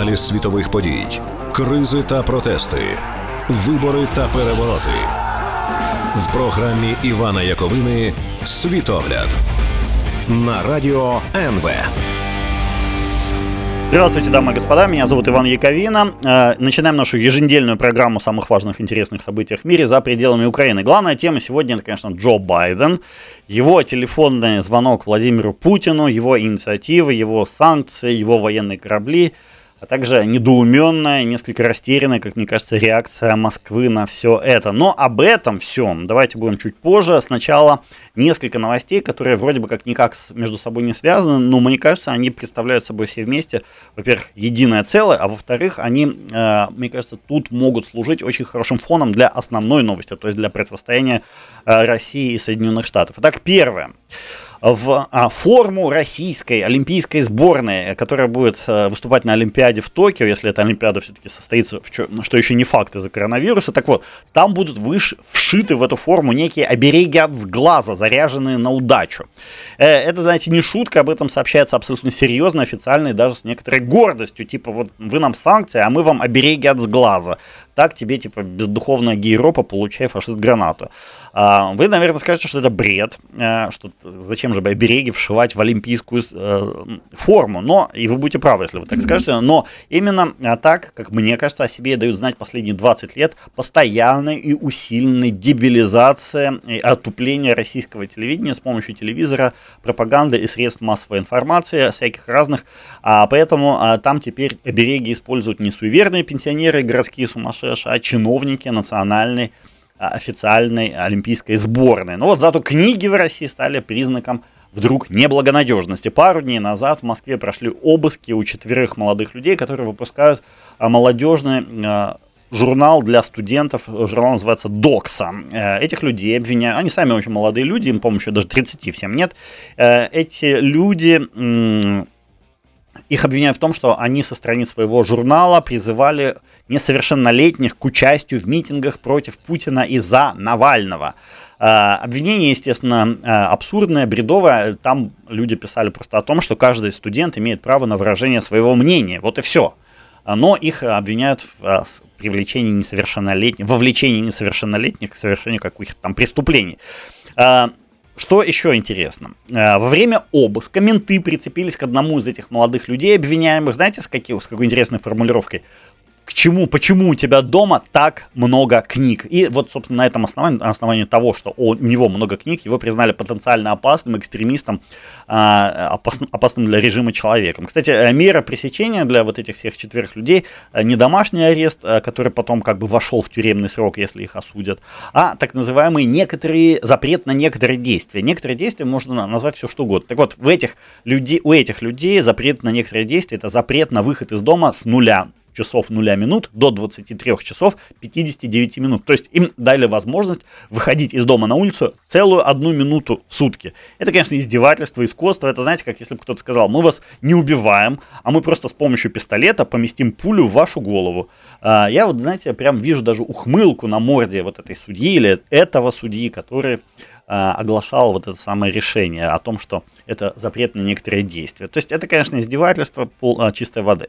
Аналіз світових подій, кризи та протести, вибори та перевороти в програмі Івана Яковини Світогляд на радіо НВ. Здравствуйте, дамы и господа, меня зовут Иван Яковина. Э, начинаем нашу еженедельную программу самых важных интересных событиях в мире за пределами Украины. Главная тема сегодня, это, конечно, Джо Байден, его телефонный звонок Владимиру Путину, его инициативы, его санкции, его военные корабли – а также недоуменная, несколько растерянная, как мне кажется, реакция Москвы на все это. Но об этом всем давайте будем чуть позже. Сначала несколько новостей, которые вроде бы как никак между собой не связаны, но мне кажется, они представляют собой все вместе, во-первых, единое целое, а во-вторых, они, э, мне кажется, тут могут служить очень хорошим фоном для основной новости, то есть для противостояния э, России и Соединенных Штатов. Итак, первое в а, форму российской олимпийской сборной, которая будет а, выступать на Олимпиаде в Токио, если эта Олимпиада все-таки состоится, что еще не факт из-за коронавируса. Так вот, там будут выш, вшиты в эту форму некие обереги от сглаза, заряженные на удачу. Э, это, знаете, не шутка, об этом сообщается абсолютно серьезно, официально и даже с некоторой гордостью. Типа, вот вы нам санкции, а мы вам обереги от сглаза так тебе, типа, бездуховная гейропа, получай фашист-гранату. А, вы, наверное, скажете, что это бред, а, что зачем же обереги вшивать в олимпийскую э, форму, но, и вы будете правы, если вы так скажете, но именно а, так, как мне кажется, о себе дают знать последние 20 лет, постоянной и усиленной дебилизация и отупление российского телевидения с помощью телевизора, пропаганды и средств массовой информации, всяких разных, а, поэтому там теперь обереги используют не суеверные пенсионеры, городские сумасшедшие, ШШ а чиновники национальной а, официальной олимпийской сборной. Но вот зато книги в России стали признаком вдруг неблагонадежности. Пару дней назад в Москве прошли обыски у четверых молодых людей, которые выпускают а, молодежный журнал для студентов, журнал называется «Докса». Э, этих людей обвиняют, они сами очень молодые люди, им, по-моему, еще даже 30 всем нет. Э, эти люди их обвиняют в том, что они со страниц своего журнала призывали несовершеннолетних к участию в митингах против Путина и за Навального. Э, обвинение, естественно, э, абсурдное, бредовое. Там люди писали просто о том, что каждый студент имеет право на выражение своего мнения. Вот и все. Но их обвиняют в э, привлечении несовершеннолетних, вовлечении несовершеннолетних к совершению каких-то там преступлений. Что еще интересно? Э, во время обыска менты прицепились к одному из этих молодых людей, обвиняемых, знаете, с, каких, с какой интересной формулировкой? К чему, почему у тебя дома так много книг. И вот, собственно, на этом основании, на основании того, что у него много книг, его признали потенциально опасным экстремистом, а, опасным, для режима человеком. Кстати, э, мера пресечения для вот этих всех четверых людей э, не домашний арест, э, который потом как бы вошел в тюремный срок, если их осудят, а так называемый некоторые, запрет на некоторые действия. Некоторые действия можно назвать все что угодно. Так вот, в этих людей, у этих людей запрет на некоторые действия, это запрет на выход из дома с нуля часов 0 минут до 23 часов 59 минут. То есть им дали возможность выходить из дома на улицу целую одну минуту в сутки. Это, конечно, издевательство, искусство. Это, знаете, как если бы кто-то сказал, мы вас не убиваем, а мы просто с помощью пистолета поместим пулю в вашу голову. А, я вот, знаете, прям вижу даже ухмылку на морде вот этой судьи или этого судьи, который оглашал вот это самое решение о том, что это запрет на некоторые действия. То есть это, конечно, издевательство пол, а, чистой воды.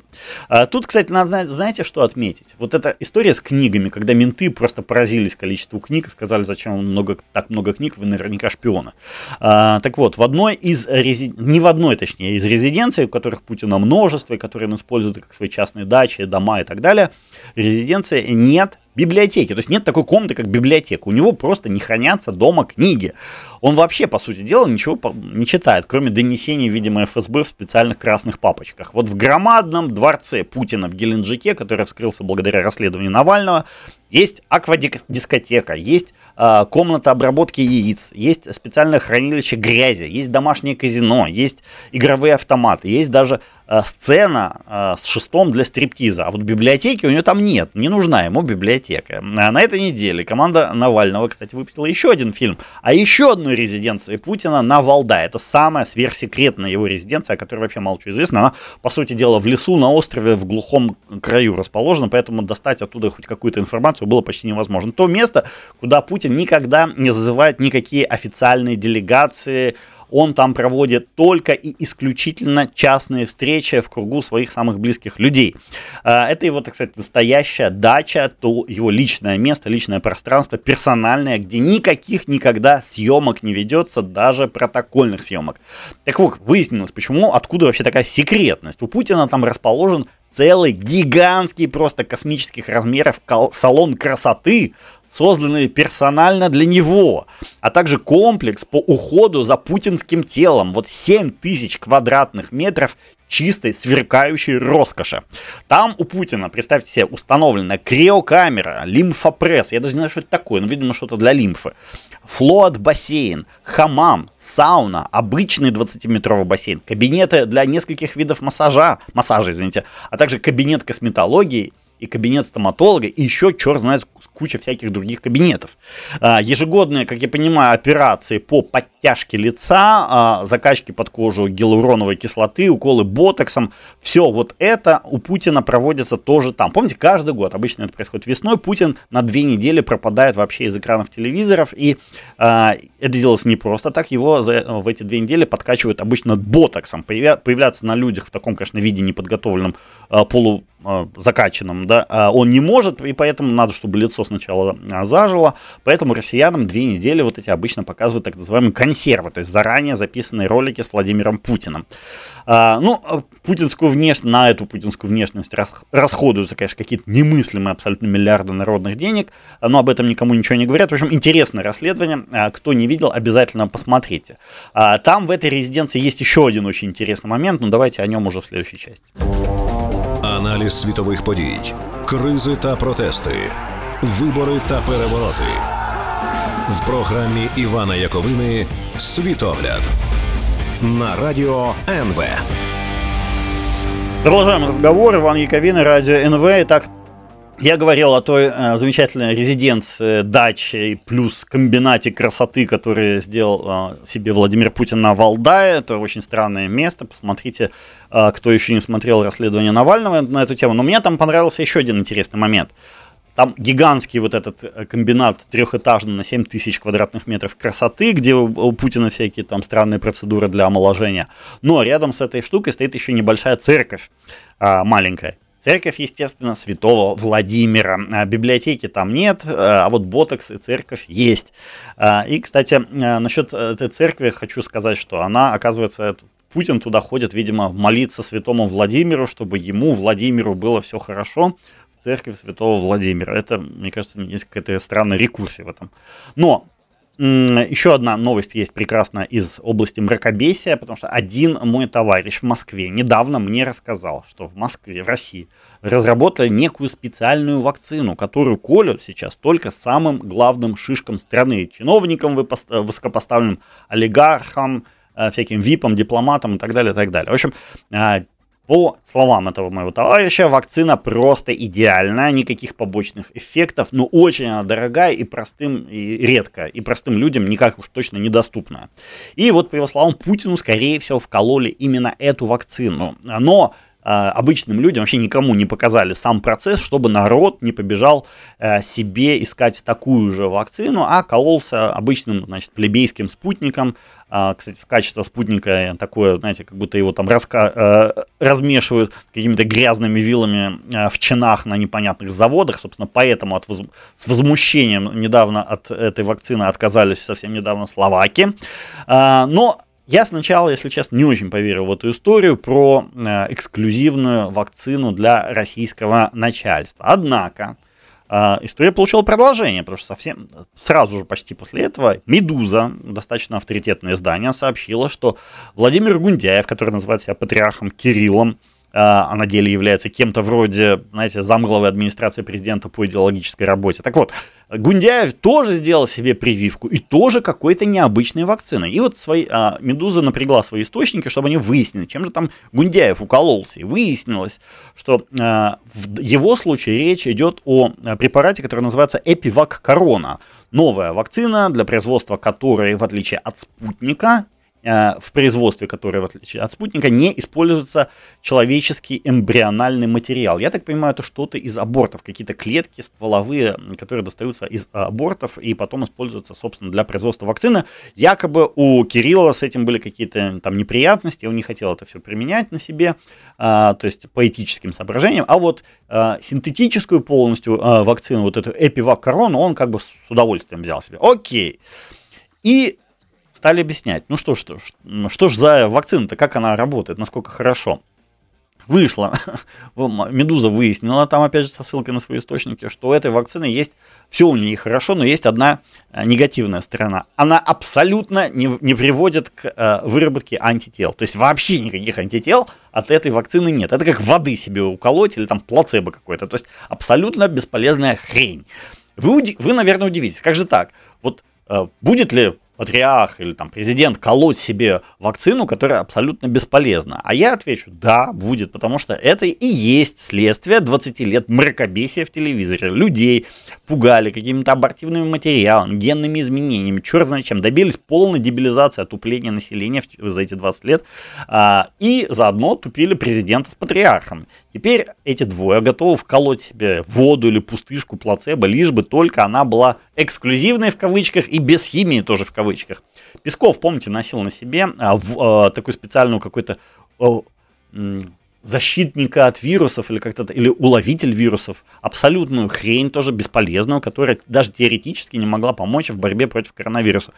А, тут, кстати, надо, знаете, что отметить? Вот эта история с книгами, когда менты просто поразились количеству книг и сказали, зачем много, так много книг, вы наверняка шпионы. А, так вот, в одной из резид... не в одной, точнее, из резиденций, у которых Путина множество, и которые он использует как свои частные дачи, дома и так далее, резиденции нет библиотеки. То есть нет такой комнаты, как библиотека. У него просто не хранятся дома книги. Он вообще, по сути дела, ничего не читает, кроме донесений, видимо, ФСБ в специальных красных папочках. Вот в громадном дворце Путина в Геленджике, который вскрылся благодаря расследованию Навального, есть аквадискотека, есть э, комната обработки яиц, есть специальное хранилище грязи, есть домашнее казино, есть игровые автоматы, есть даже сцена э, с шестом для стриптиза. А вот библиотеки у него там нет, не нужна ему библиотека. А на этой неделе команда Навального, кстати, выпустила еще один фильм а еще одной резиденции Путина на Валда. Это самая сверхсекретная его резиденция, о которой вообще мало чего известно. Она, по сути дела, в лесу, на острове, в глухом краю расположена, поэтому достать оттуда хоть какую-то информацию было почти невозможно. То место, куда Путин никогда не зазывает никакие официальные делегации, он там проводит только и исключительно частные встречи в кругу своих самых близких людей. А, это его, так сказать, настоящая дача, то его личное место, личное пространство, персональное, где никаких никогда съемок не ведется, даже протокольных съемок. Так вот, выяснилось, почему, откуда вообще такая секретность. У Путина там расположен целый гигантский просто космических размеров салон красоты созданные персонально для него, а также комплекс по уходу за путинским телом. Вот 7 тысяч квадратных метров чистой, сверкающей роскоши. Там у Путина, представьте себе, установлена криокамера, лимфопресс, я даже не знаю, что это такое, но, видимо, что-то для лимфы. Флот бассейн, хамам, сауна, обычный 20-метровый бассейн, кабинеты для нескольких видов массажа, массажа, извините, а также кабинет косметологии и кабинет стоматолога, и еще черт знает куча всяких других кабинетов. А, ежегодные, как я понимаю, операции по подтяжке лица, а, закачки под кожу гиалуроновой кислоты, уколы ботоксом, все вот это у Путина проводится тоже там. Помните, каждый год, обычно это происходит весной, Путин на две недели пропадает вообще из экранов телевизоров, и а, это делается не просто так, его за, в эти две недели подкачивают обычно ботоксом. Появля, появляться на людях в таком, конечно, виде неподготовленном, полу закачанном, да, он не может, и поэтому надо, чтобы лицо сначала а, зажило, поэтому россиянам две недели вот эти обычно показывают так называемые консервы, то есть заранее записанные ролики с Владимиром Путиным. А, ну, а, путинскую внешность, на эту путинскую внешность расходуются, конечно, какие-то немыслимые абсолютно миллиарды народных денег, но об этом никому ничего не говорят. В общем, интересное расследование. А, кто не видел, обязательно посмотрите. А, там в этой резиденции есть еще один очень интересный момент, но давайте о нем уже в следующей части. Аналіз світових подій, кризи та протести, вибори та перевороти в програмі Івана Яковини Світогляд на радіо НВ. Продолжаем разговор. Иван Яковина, радио НВ. Итак, я говорил о той э, замечательной резиденции, даче плюс комбинате красоты, который сделал э, себе Владимир Путин на Валдае. Это очень странное место. Посмотрите, э, кто еще не смотрел расследование Навального на эту тему. Но мне там понравился еще один интересный момент. Там гигантский вот этот э, комбинат трехэтажный на 7 тысяч квадратных метров красоты, где у Путина всякие там странные процедуры для омоложения. Но рядом с этой штукой стоит еще небольшая церковь а, маленькая. Церковь, естественно, святого Владимира. А библиотеки там нет, э, а вот ботокс и церковь есть. А, и, кстати, э, насчет этой церкви хочу сказать, что она, оказывается, Путин туда ходит, видимо, молиться святому Владимиру, чтобы ему, Владимиру, было все хорошо церковь святого Владимира. Это, мне кажется, есть какая-то странная рекурсия в этом. Но еще одна новость есть прекрасная из области мракобесия, потому что один мой товарищ в Москве недавно мне рассказал, что в Москве, в России, разработали некую специальную вакцину, которую колют сейчас только самым главным шишкам страны, чиновникам, высокопоставленным олигархам, э, всяким випам, дипломатам и так далее, и так далее. В общем, а, по словам этого моего товарища, вакцина просто идеальная, никаких побочных эффектов, но очень она дорогая и простым, и редко, и простым людям никак уж точно недоступна. И вот, по его словам, Путину, скорее всего, вкололи именно эту вакцину. Но обычным людям, вообще никому не показали сам процесс, чтобы народ не побежал э, себе искать такую же вакцину, а кололся обычным, значит, плебейским спутником. А, кстати, качество спутника такое, знаете, как будто его там раска- э, размешивают какими-то грязными вилами э, в чинах на непонятных заводах. Собственно, поэтому от воз... с возмущением недавно от этой вакцины отказались совсем недавно словаки. Но я сначала, если честно, не очень поверил в эту историю про э, эксклюзивную вакцину для российского начальства. Однако э, история получила продолжение, потому что совсем сразу же почти после этого «Медуза», достаточно авторитетное издание, сообщила, что Владимир Гундяев, который называет себя патриархом Кириллом, а, а на деле является кем-то вроде, знаете, замглавы администрации президента по идеологической работе. Так вот, Гундяев тоже сделал себе прививку и тоже какой-то необычной вакциной. И вот свои, а, Медуза напрягла свои источники, чтобы они выяснили, чем же там Гундяев укололся. И выяснилось, что а, в его случае речь идет о а, препарате, который называется Эпивак Корона. Новая вакцина, для производства которой, в отличие от спутника, в производстве которой, в отличие от спутника, не используется человеческий эмбриональный материал. Я так понимаю, это что-то из абортов, какие-то клетки стволовые, которые достаются из абортов и потом используются, собственно, для производства вакцины. Якобы у Кирилла с этим были какие-то там неприятности, он не хотел это все применять на себе, а, то есть по этическим соображениям. А вот синтетическую полностью вакцину, вот эту Эпивак Корону, он как бы с удовольствием взял себе. Окей. И стали объяснять, ну что, что, что ж за вакцина-то, как она работает, насколько хорошо. Вышло, Медуза выяснила, там опять же со ссылкой на свои источники, что у этой вакцины есть, все у нее хорошо, но есть одна э, негативная сторона. Она абсолютно не, не приводит к э, выработке антител. То есть вообще никаких антител от этой вакцины нет. Это как воды себе уколоть или там плацебо какой-то. То есть абсолютно бесполезная хрень. Вы, вы наверное, удивитесь, как же так? Вот э, будет ли патриарх или там президент колоть себе вакцину, которая абсолютно бесполезна? А я отвечу, да, будет, потому что это и есть следствие 20 лет мракобесия в телевизоре. Людей пугали какими-то абортивными материалами, генными изменениями, черт знает чем, добились полной дебилизации, отупления населения за эти 20 лет, а, и заодно тупили президента с патриархом. Теперь эти двое готовы вколоть себе воду или пустышку плацебо, лишь бы только она была эксклюзивной в кавычках и без химии тоже в кавычках. Песков, помните, носил на себе а, в, а, такую специальную какой-то а, защитника от вирусов или как-то или уловитель вирусов, абсолютную хрень тоже бесполезную, которая даже теоретически не могла помочь в борьбе против коронавируса.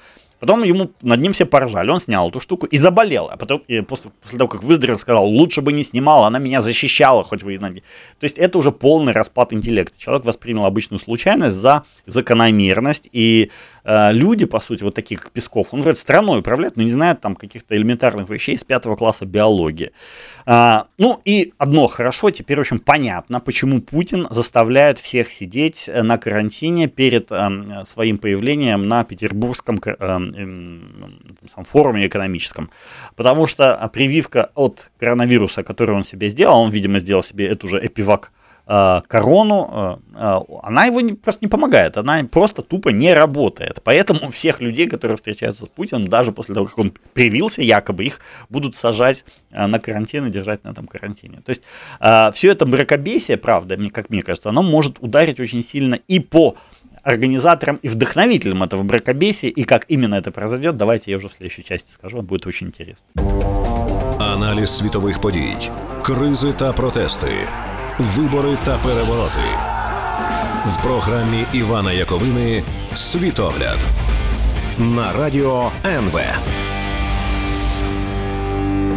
Потом ему над ним все поржали, он снял эту штуку и заболел. А потом, и после, после того, как выздоровел, сказал, лучше бы не снимал, она меня защищала, хоть вы и ноги. То есть это уже полный распад интеллекта. Человек воспринял обычную случайность за закономерность, и э, люди, по сути, вот таких как Песков, он вроде страной управляет, но не знает там каких-то элементарных вещей с пятого класса биологии. А, ну и одно хорошо, теперь, в общем, понятно, почему Путин заставляет всех сидеть э, на карантине перед э, своим появлением на петербургском э, сам форуме экономическом. Потому что прививка от коронавируса, которую он себе сделал, он, видимо, сделал себе эту же эпивак э, корону, э, э, она его просто не помогает, она просто тупо не работает. Поэтому всех людей, которые встречаются с Путиным, даже после того, как он привился, якобы их будут сажать на карантин и держать на этом карантине. То есть все это мракобесие, правда, как мне кажется, оно может ударить очень сильно и по организатором и вдохновителем этого бракобесия. И как именно это произойдет, давайте я уже в следующей части скажу, будет очень интересно. Аналіз світових подій, кризи та протести, вибори та перевороти в програмі Івана Яковини Світогляд на радіо НВ.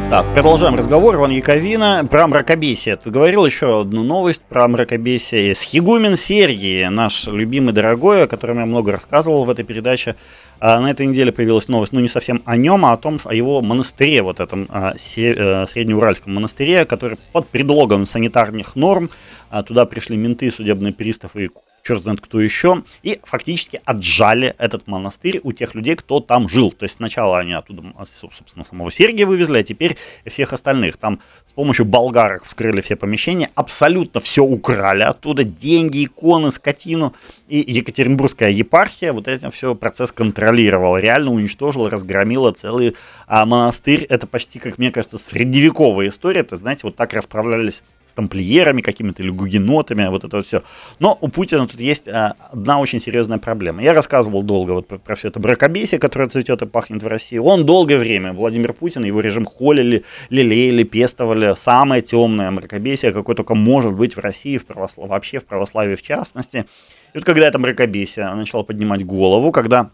Так, продолжаем разговор. Иван Яковина про мракобесие. Ты говорил еще одну новость про мракобесие. Схигумен Сергий, наш любимый дорогой, о котором я много рассказывал в этой передаче. А на этой неделе появилась новость, ну не совсем о нем, а о том, о его монастыре, вот этом а, а, среднеуральском монастыре, который под предлогом санитарных норм, а, туда пришли менты, судебные приставы и черт знает кто еще, и фактически отжали этот монастырь у тех людей, кто там жил. То есть сначала они оттуда, собственно, самого Сергия вывезли, а теперь всех остальных. Там с помощью болгарок вскрыли все помещения, абсолютно все украли оттуда, деньги, иконы, скотину. И Екатеринбургская епархия вот этим все процесс контролировала, реально уничтожила, разгромила целый а монастырь. Это почти, как мне кажется, средневековая история. То знаете, вот так расправлялись тамплиерами какими-то или гугенотами, вот это вот все. Но у Путина тут есть а, одна очень серьезная проблема. Я рассказывал долго вот про, про все это бракобесие, которое цветет и пахнет в России. Он долгое время, Владимир Путин, его режим холили, лелеяли, пестовали. Самое темное мракобесие, какое только может быть в России, в православ... вообще в православии в частности. И вот когда это мракобесие начало поднимать голову, когда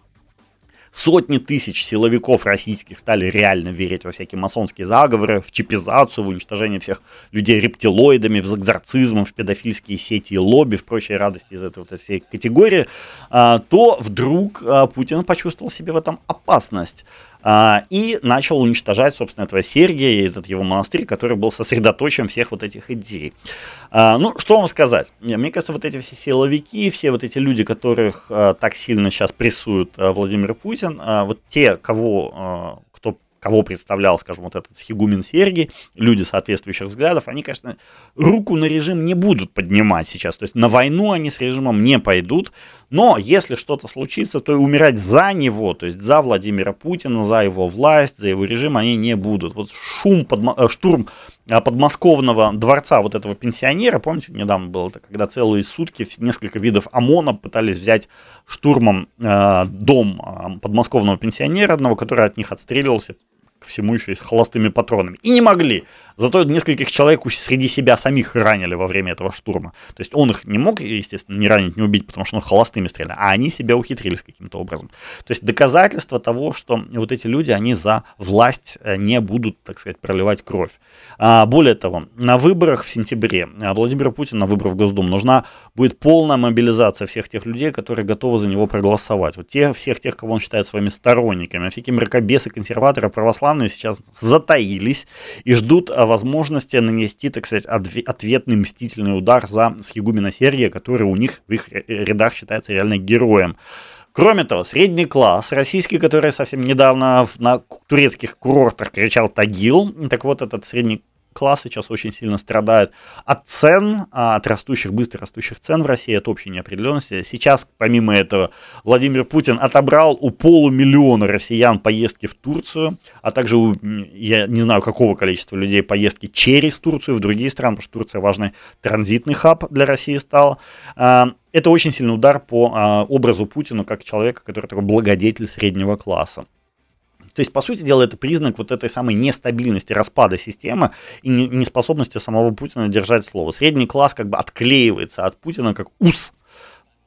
Сотни тысяч силовиков российских стали реально верить во всякие масонские заговоры, в чипизацию, в уничтожение всех людей рептилоидами, в экзорцизм, в педофильские сети и лобби, в прочие радости из этой вот всей категории, а, то вдруг а, Путин почувствовал себе в этом опасность. А, и начал уничтожать, собственно, этого Сергия и этот его монастырь, который был сосредоточен всех вот этих идей. Ну, что вам сказать? Мне кажется, вот эти все силовики, все вот эти люди, которых так сильно сейчас прессует Владимир Путин, вот те, кого кого представлял, скажем, вот этот Хигумен Сергий, люди соответствующих взглядов, они, конечно, руку на режим не будут поднимать сейчас. То есть на войну они с режимом не пойдут. Но если что-то случится, то и умирать за него, то есть за Владимира Путина, за его власть, за его режим они не будут. Вот шум, под, э, штурм подмосковного дворца вот этого пенсионера, помните, недавно было, это, когда целые сутки несколько видов ОМОНа пытались взять штурмом э, дом э, подмосковного пенсионера одного, который от них отстреливался ко всему еще и с холостыми патронами. И не могли. Зато нескольких человек среди себя самих ранили во время этого штурма. То есть он их не мог, естественно, не ранить, не убить, потому что он холостыми стрелял, а они себя ухитрились каким-то образом. То есть доказательство того, что вот эти люди, они за власть э, не будут, так сказать, проливать кровь. А, более того, на выборах в сентябре а, Владимиру Путину на выборах в Госдуму нужна будет полная мобилизация всех тех людей, которые готовы за него проголосовать. Вот те, всех тех, кого он считает своими сторонниками. Всякие мракобесы, консерваторы, православные сейчас затаились и ждут а, возможности нанести, так сказать, ответный мстительный удар за Схигумина Сергия, который у них в их рядах считается реально героем. Кроме того, средний класс российский, который совсем недавно на турецких курортах кричал «Тагил», так вот этот средний класс сейчас очень сильно страдает от цен, а, от растущих, быстро растущих цен в России, от общей неопределенности. Сейчас, помимо этого, Владимир Путин отобрал у полумиллиона россиян поездки в Турцию, а также у, я не знаю, какого количества людей поездки через Турцию в другие страны, потому что Турция важный транзитный хаб для России стала. А, это очень сильный удар по а, образу Путина как человека, который такой благодетель среднего класса. То есть, по сути дела, это признак вот этой самой нестабильности, распада системы и неспособности самого Путина держать слово. Средний класс как бы отклеивается от Путина как ус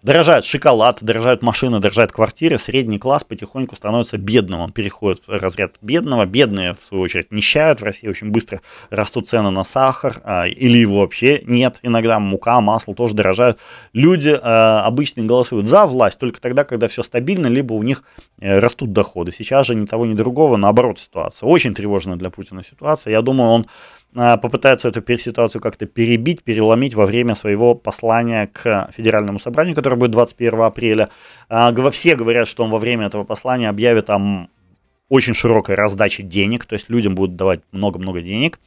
Дорожает шоколад, дорожают машины, дорожают квартиры, средний класс потихоньку становится бедным, он переходит в разряд бедного, бедные, в свою очередь, нищают, в России очень быстро растут цены на сахар, а, или его вообще нет, иногда мука, масло тоже дорожают. Люди а, обычно голосуют за власть только тогда, когда все стабильно, либо у них э, растут доходы. Сейчас же ни того, ни другого, наоборот ситуация. Очень тревожная для Путина ситуация. Я думаю, он попытается эту ситуацию как-то перебить, переломить во время своего послания к Федеральному собранию, которое будет 21 апреля. А, все говорят, что он во время этого послания объявит там очень широкой раздачи денег, то есть людям будут давать много-много денег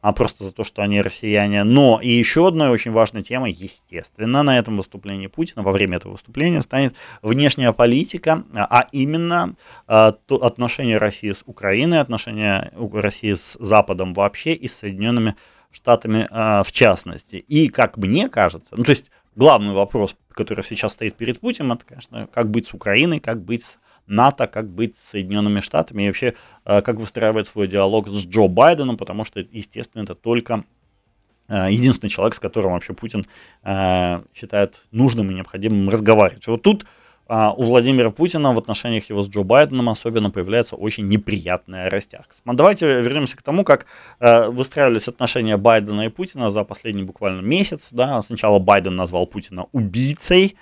а просто за то, что они россияне. Но и еще одной очень важной темой, естественно, на этом выступлении Путина, во время этого выступления, станет внешняя политика, а именно а, то, отношения России с Украиной, отношения России с Западом вообще и с Соединенными Штатами а, в частности. И, как мне кажется, ну то есть главный вопрос, который сейчас стоит перед Путиным, это, конечно, как быть с Украиной, как быть с НАТО, как быть с Соединенными Штатами и вообще э, как выстраивать свой диалог с Джо Байденом, потому что, естественно, это только э, единственный человек, с которым вообще Путин э, считает нужным и необходимым разговаривать. Вот тут а у Владимира Путина в отношениях его с Джо Байденом особенно появляется очень неприятная растяжка. Давайте вернемся к тому, как выстраивались отношения Байдена и Путина за последний буквально месяц. Да. Сначала Байден назвал Путина убийцей,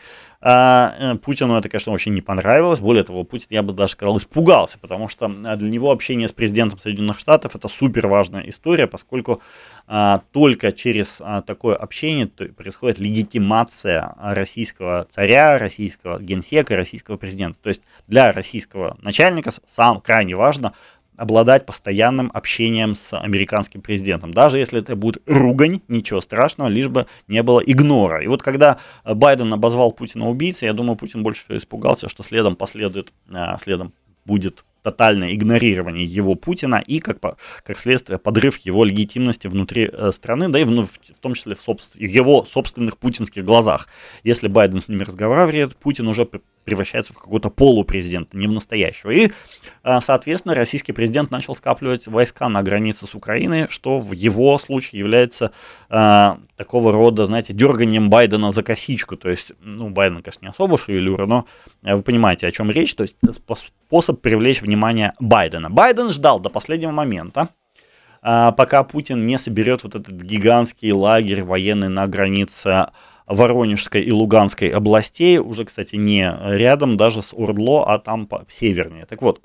а, э, Путину это, конечно, очень не понравилось. Более того, Путин, я бы даже сказал, испугался, потому что э, для него общение с президентом Соединенных Штатов это супер важная история, поскольку а, только через а, такое общение происходит легитимация российского царя, российского генсека, российского президента. То есть для российского начальника сам крайне важно обладать постоянным общением с американским президентом. Даже если это будет ругань, ничего страшного, лишь бы не было игнора. И вот когда Байден обозвал Путина убийцей, я думаю, Путин больше всего испугался, что следом последует, а, следом будет тотальное игнорирование его Путина и, как, как следствие, подрыв его легитимности внутри э, страны, да и в, в, том числе в собств, его собственных путинских глазах. Если Байден с ними разговаривает, Путин уже превращается в какого-то полупрезидента, не в настоящего. И, а, соответственно, российский президент начал скапливать войска на границе с Украиной, что в его случае является а, такого рода, знаете, дерганием Байдена за косичку. То есть, ну, Байден, конечно, не особо шевелюра, но вы понимаете, о чем речь. То есть, способ привлечь внимание Байдена. Байден ждал до последнего момента, а, пока Путин не соберет вот этот гигантский лагерь военный на границе Воронежской и Луганской областей, уже, кстати, не рядом даже с Урдло, а там севернее. Так вот,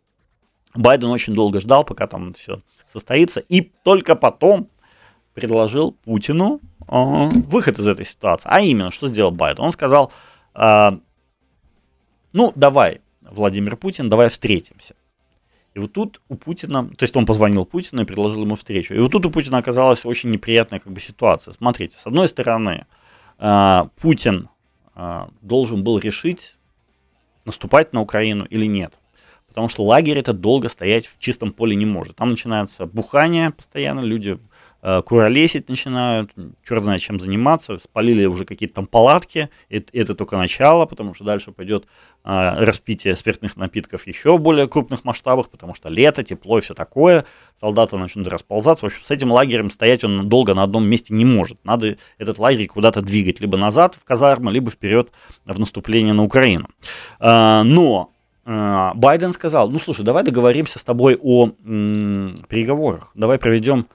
Байден очень долго ждал, пока там все состоится, и только потом предложил Путину э, выход из этой ситуации. А именно, что сделал Байден? Он сказал, э, ну, давай, Владимир Путин, давай встретимся. И вот тут у Путина, то есть он позвонил Путину и предложил ему встречу. И вот тут у Путина оказалась очень неприятная как бы ситуация. Смотрите, с одной стороны, Путин э, должен был решить, наступать на Украину или нет. Потому что лагерь это долго стоять в чистом поле не может. Там начинается бухание постоянно, люди Э, куролесить начинают, черт знает чем заниматься, спалили уже какие-то там палатки, это, это только начало, потому что дальше пойдет э, распитие спиртных напитков еще более крупных масштабах, потому что лето, тепло и все такое, солдаты начнут расползаться, в общем, с этим лагерем стоять он долго на одном месте не может, надо этот лагерь куда-то двигать, либо назад в казармы, либо вперед в наступление на Украину. Э, но Байден сказал, ну слушай, давай договоримся с тобой о переговорах, давай проведем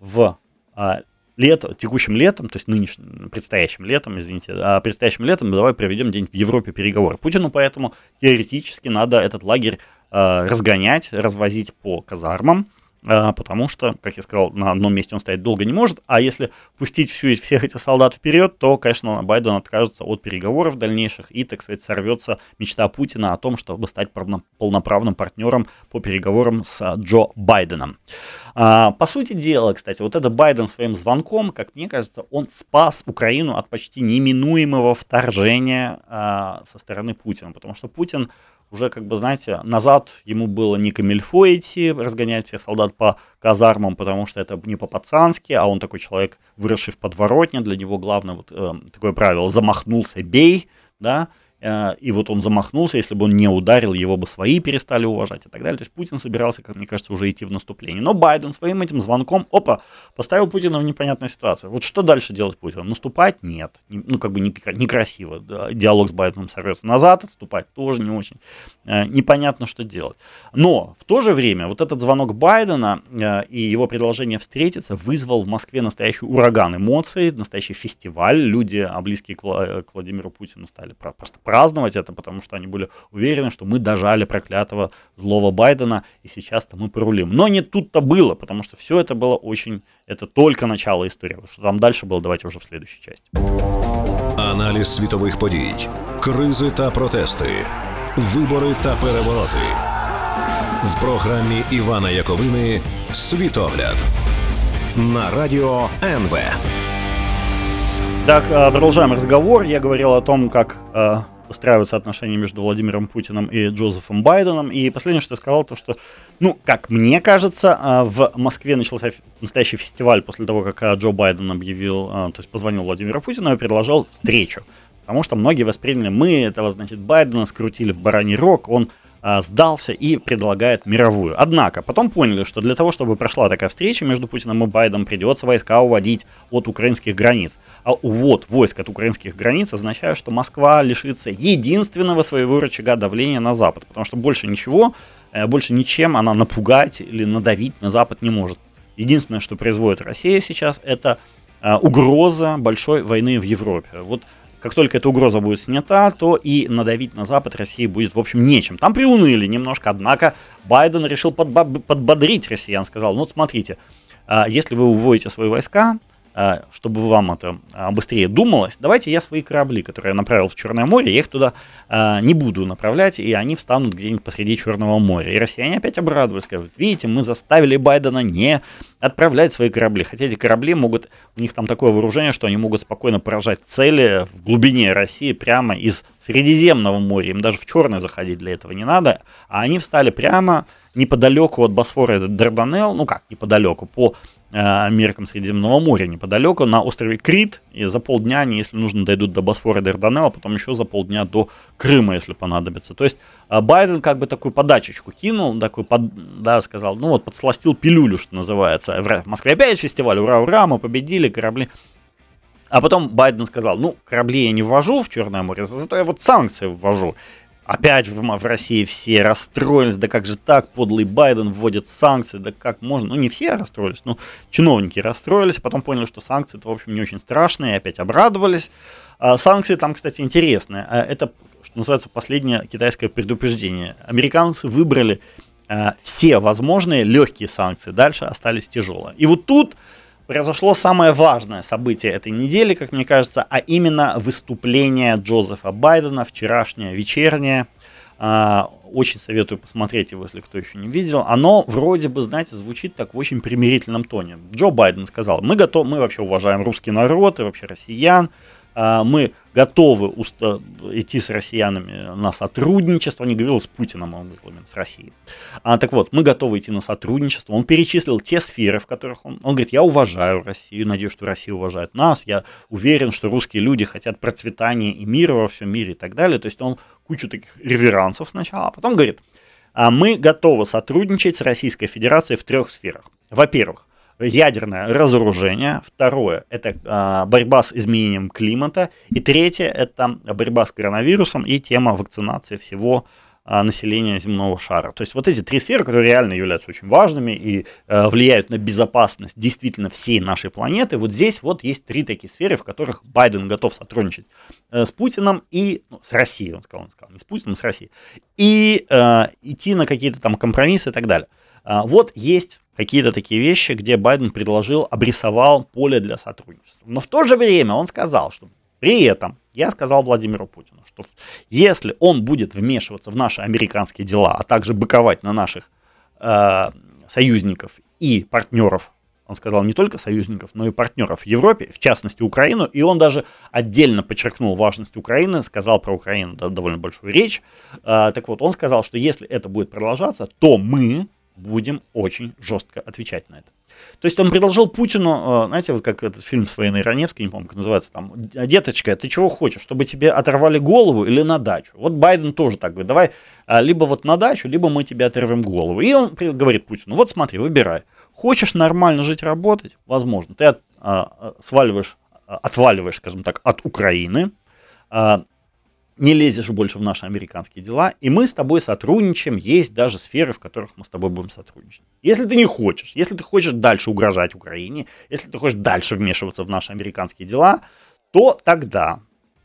в а, лето, текущим летом, то есть нынешним, предстоящим летом, извините, а предстоящим летом давай проведем день в Европе переговоры. Путину поэтому теоретически надо этот лагерь а, разгонять, развозить по казармам, а, потому что, как я сказал, на одном месте он стоять долго не может, а если пустить всю, всех этих солдат вперед, то, конечно, Байден откажется от переговоров дальнейших и, так сказать, сорвется мечта Путина о том, чтобы стать полноправным партнером по переговорам с Джо Байденом. А, по сути дела, кстати, вот это Байден своим звонком, как мне кажется, он спас Украину от почти неминуемого вторжения а, со стороны Путина, потому что Путин уже, как бы, знаете, назад ему было не камильфо идти, разгонять всех солдат по казармам, потому что это не по-пацански, а он такой человек, выросший в подворотне, для него главное вот э, такое правило, замахнулся, бей, да, и вот он замахнулся, если бы он не ударил, его бы свои перестали уважать и так далее. То есть Путин собирался, как мне кажется, уже идти в наступление. Но Байден своим этим звонком, опа, поставил Путина в непонятную ситуацию. Вот что дальше делать Путину? Наступать? Нет. Ну, как бы некрасиво. Диалог с Байденом сорвется назад, отступать тоже не очень. Э, непонятно, что делать. Но в то же время вот этот звонок Байдена э, и его предложение встретиться вызвал в Москве настоящий ураган эмоций, настоящий фестиваль. Люди, близкие к Владимиру Путину, стали просто праздновать это, потому что они были уверены, что мы дожали проклятого злого Байдена, и сейчас-то мы порулим. Но не тут-то было, потому что все это было очень... Это только начало истории. Что там дальше было, давайте уже в следующей части. Аналіз світових подій, кризи та протести, вибори та перевороти. В програмі Івана Яковини Світогляд на радіо НВ. Так, продолжаем разговор. Я говорил о том, как выстраиваются отношения между Владимиром Путиным и Джозефом Байденом. И последнее, что я сказал, то что, ну, как мне кажется, а, в Москве начался настоящий фестиваль после того, как а, Джо Байден объявил, а, то есть позвонил Владимиру Путину и предложил встречу. Потому что многие восприняли, мы этого, значит, Байдена скрутили в бараний рог, он сдался и предлагает мировую. Однако потом поняли, что для того, чтобы прошла такая встреча между Путиным и Байденом, придется войска уводить от украинских границ. А увод войск от украинских границ означает, что Москва лишится единственного своего рычага давления на Запад, потому что больше ничего, э, больше ничем она напугать или надавить на Запад не может. Единственное, что производит Россия сейчас, это э, угроза большой войны в Европе. Вот как только эта угроза будет снята, то и надавить на Запад России будет, в общем, нечем. Там приуныли немножко, однако Байден решил подбодрить россиян, сказал, ну вот смотрите, а, если вы уводите свои войска, чтобы вам это а, быстрее думалось, давайте я свои корабли, которые я направил в Черное море, я их туда не буду направлять, и они встанут где-нибудь посреди Черного моря. И россияне опять обрадовались, скажут, видите, мы заставили Байдена не отправлять свои корабли, хотя эти корабли могут, у них там такое вооружение, что они могут спокойно поражать цели в глубине России прямо из Средиземного моря, им даже в Черное заходить для этого не надо, а они встали прямо неподалеку от Босфора и Дарданелл, ну как неподалеку, по Э, меркам Средиземного моря неподалеку, на острове Крит, и за полдня они, если нужно, дойдут до Босфора и Дарданелла, потом еще за полдня до Крыма, если понадобится. То есть э, Байден как бы такую подачечку кинул, такой, под, да, сказал, ну вот, подсластил пилюлю, что называется. В Москве опять фестиваль, ура, ура, мы победили, корабли. А потом Байден сказал, ну, корабли я не ввожу в Черное море, зато я вот санкции ввожу. Опять в, России все расстроились, да как же так, подлый Байден вводит санкции, да как можно, ну не все расстроились, но чиновники расстроились, а потом поняли, что санкции это, в общем, не очень страшные, и опять обрадовались. А санкции там, кстати, интересные. А это, что называется, последнее китайское предупреждение. Американцы выбрали все возможные легкие санкции, дальше остались тяжелые. И вот тут произошло самое важное событие этой недели, как мне кажется, а именно выступление Джозефа Байдена, вчерашнее вечернее, А, очень советую посмотреть его, если кто еще не видел. Оно вроде бы, знаете, звучит так в очень примирительном тоне. Джо Байден сказал, мы готовы, мы вообще уважаем русский народ и вообще россиян. А, мы готовы идти с россиянами на сотрудничество. Не говорил с Путиным, он говорил именно с Россией. А, так вот, мы готовы идти на сотрудничество. Он перечислил те сферы, в которых он... Он говорит, я уважаю Россию, надеюсь, что Россия уважает нас. Я уверен, что русские люди хотят процветания и мира во всем мире и так далее. То есть он кучу таких реверансов сначала, а потом говорит, «А мы готовы сотрудничать с Российской Федерацией в трех сферах. Во-первых, ядерное разоружение, второе – это а, борьба с изменением климата, и третье – это борьба с коронавирусом и тема вакцинации всего а, населения земного шара. То есть вот эти три сферы, которые реально являются очень важными и э, влияют на безопасность действительно всей нашей планеты, вот здесь вот есть три такие сферы, в которых Байден готов сотрудничать э, с Путиным и ну, с Россией, он сказал, он сказал, не с Путиным, а с Россией, и э, идти на какие-то там компромиссы и так далее. А, вот есть какие-то такие вещи, где Байден предложил, обрисовал поле для сотрудничества. Но в то же время он сказал, что при этом я сказал Владимиру Путину, что если он будет вмешиваться в наши американские дела, а также быковать на наших э, союзников и партнеров, он сказал не только союзников, но и партнеров в Европе, в частности Украину, и он даже отдельно подчеркнул важность Украины, сказал про Украину довольно большую речь. Э, так вот, он сказал, что если это будет продолжаться, то мы будем очень жестко отвечать на это. То есть он предложил Путину, э, знаете, вот как этот фильм с военной Раневской, не помню, как называется, там, деточка, ты чего хочешь, чтобы тебе оторвали голову или на дачу? Вот Байден тоже так говорит, давай а, либо вот на дачу, либо мы тебе оторвем голову. И он говорит Путину, вот смотри, выбирай. Хочешь нормально жить, работать? Возможно. Ты от, а сваливаешь, отваливаешь, скажем так, от Украины, а, не лезешь больше в наши американские дела, и мы с тобой сотрудничаем, есть даже сферы, в которых мы с тобой будем сотрудничать. Если ты не хочешь, если ты хочешь дальше угрожать Украине, если ты хочешь дальше вмешиваться в наши американские дела, то тогда,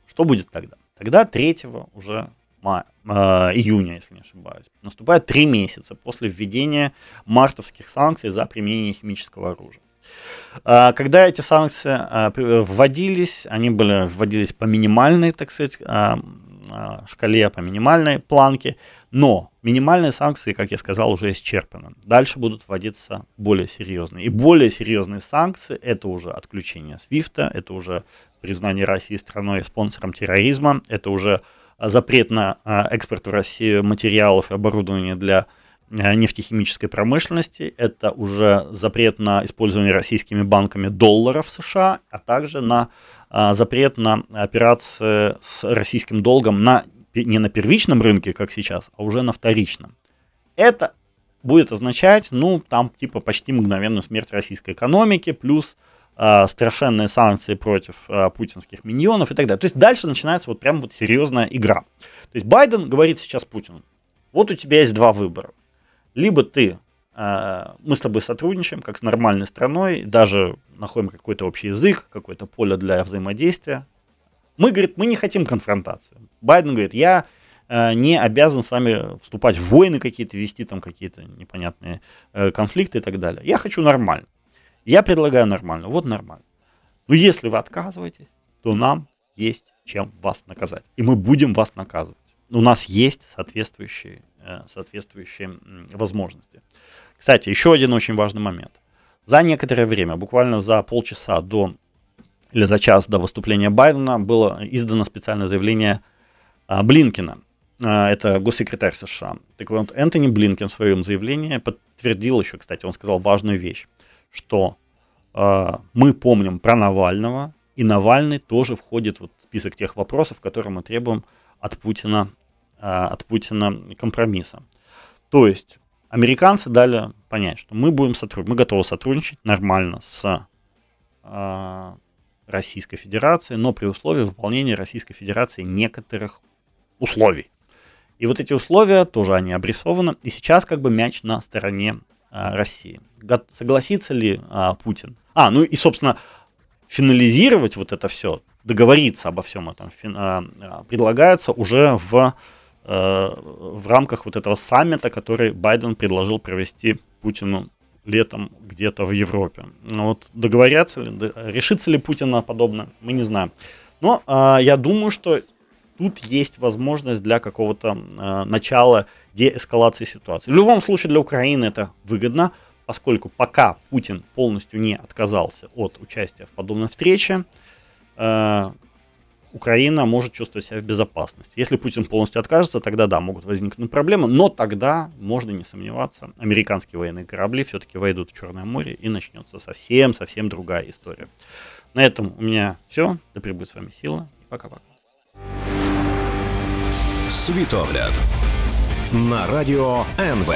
что будет тогда? Тогда 3 уже мая, э, июня, если не ошибаюсь, наступает три месяца после введения мартовских санкций за применение химического оружия. А, когда эти санкции а, вводились, они были вводились по минимальной, так сказать, а, шкале, по минимальной планке, но минимальные санкции, как я сказал, уже исчерпаны. Дальше будут вводиться более серьезные. И более серьезные санкции – это уже отключение свифта, это уже признание России страной спонсором терроризма, это уже запрет на экспорт в Россию материалов и оборудования для Э, нефтехимической промышленности. Это уже запрет на использование российскими банками долларов США, а также на а, запрет на операции с российским долгом на, не на первичном рынке, как сейчас, а уже на вторичном. Это будет означать, ну, там типа почти мгновенную смерть российской экономики, плюс э, страшенные санкции против э, путинских миньонов и так далее. То есть дальше начинается вот прям вот серьезная игра. То есть Байден говорит сейчас Путину, вот у тебя есть два выбора либо ты, э, мы с тобой сотрудничаем, как с нормальной страной, даже находим какой-то общий язык, какое-то поле для взаимодействия. Мы, говорит, мы не хотим конфронтации. Байден говорит, я э, не обязан с вами вступать в войны какие-то, вести там какие-то непонятные э, конфликты и так далее. Я хочу нормально. Я предлагаю нормально. Вот нормально. Но если вы отказываетесь, то нам есть чем вас наказать. И мы будем вас наказывать. У нас есть соответствующие Э, соответствующие возможности. Кстати, еще один очень важный момент. За некоторое время, буквально за полчаса до или за час до выступления Байдена было издано специальное заявление а, Блинкина. А, это госсекретарь США. Так вот, Энтони Блинкин в своем заявлении подтвердил еще, кстати, он сказал важную вещь, что а, мы помним про Навального, и Навальный тоже входит в список тех вопросов, которые мы требуем от Путина а, от Путина компромисса. То есть американцы дали понять, что мы будем сотрудничать, мы готовы сотрудничать нормально с э, Российской Федерацией, но при условии выполнения Российской Федерации некоторых условий. И вот эти условия тоже они обрисованы, и сейчас как бы мяч на стороне э, России. Согласится ли э, Путин? А, ну и, собственно, финализировать вот это все, договориться обо всем этом предлагается уже в Э, в рамках вот этого саммита, который Байден предложил провести Путину летом где-то в Европе. Ну вот договорятся ли, решится ли Путин на подобное, мы не знаем. Но а, я думаю, что тут есть возможность для какого-то э, начала деэскалации ситуации. В любом случае для Украины это выгодно, поскольку пока Путин полностью не отказался от участия в подобной встрече, э, Украина может чувствовать себя в безопасности. Если Путин полностью откажется, тогда да, могут возникнуть проблемы, но тогда, можно не сомневаться, американские военные корабли все-таки войдут в Черное море и начнется совсем-совсем другая история. На этом у меня все. Да пребудет с вами сила. Пока-пока. Світогляд на радіо НВ.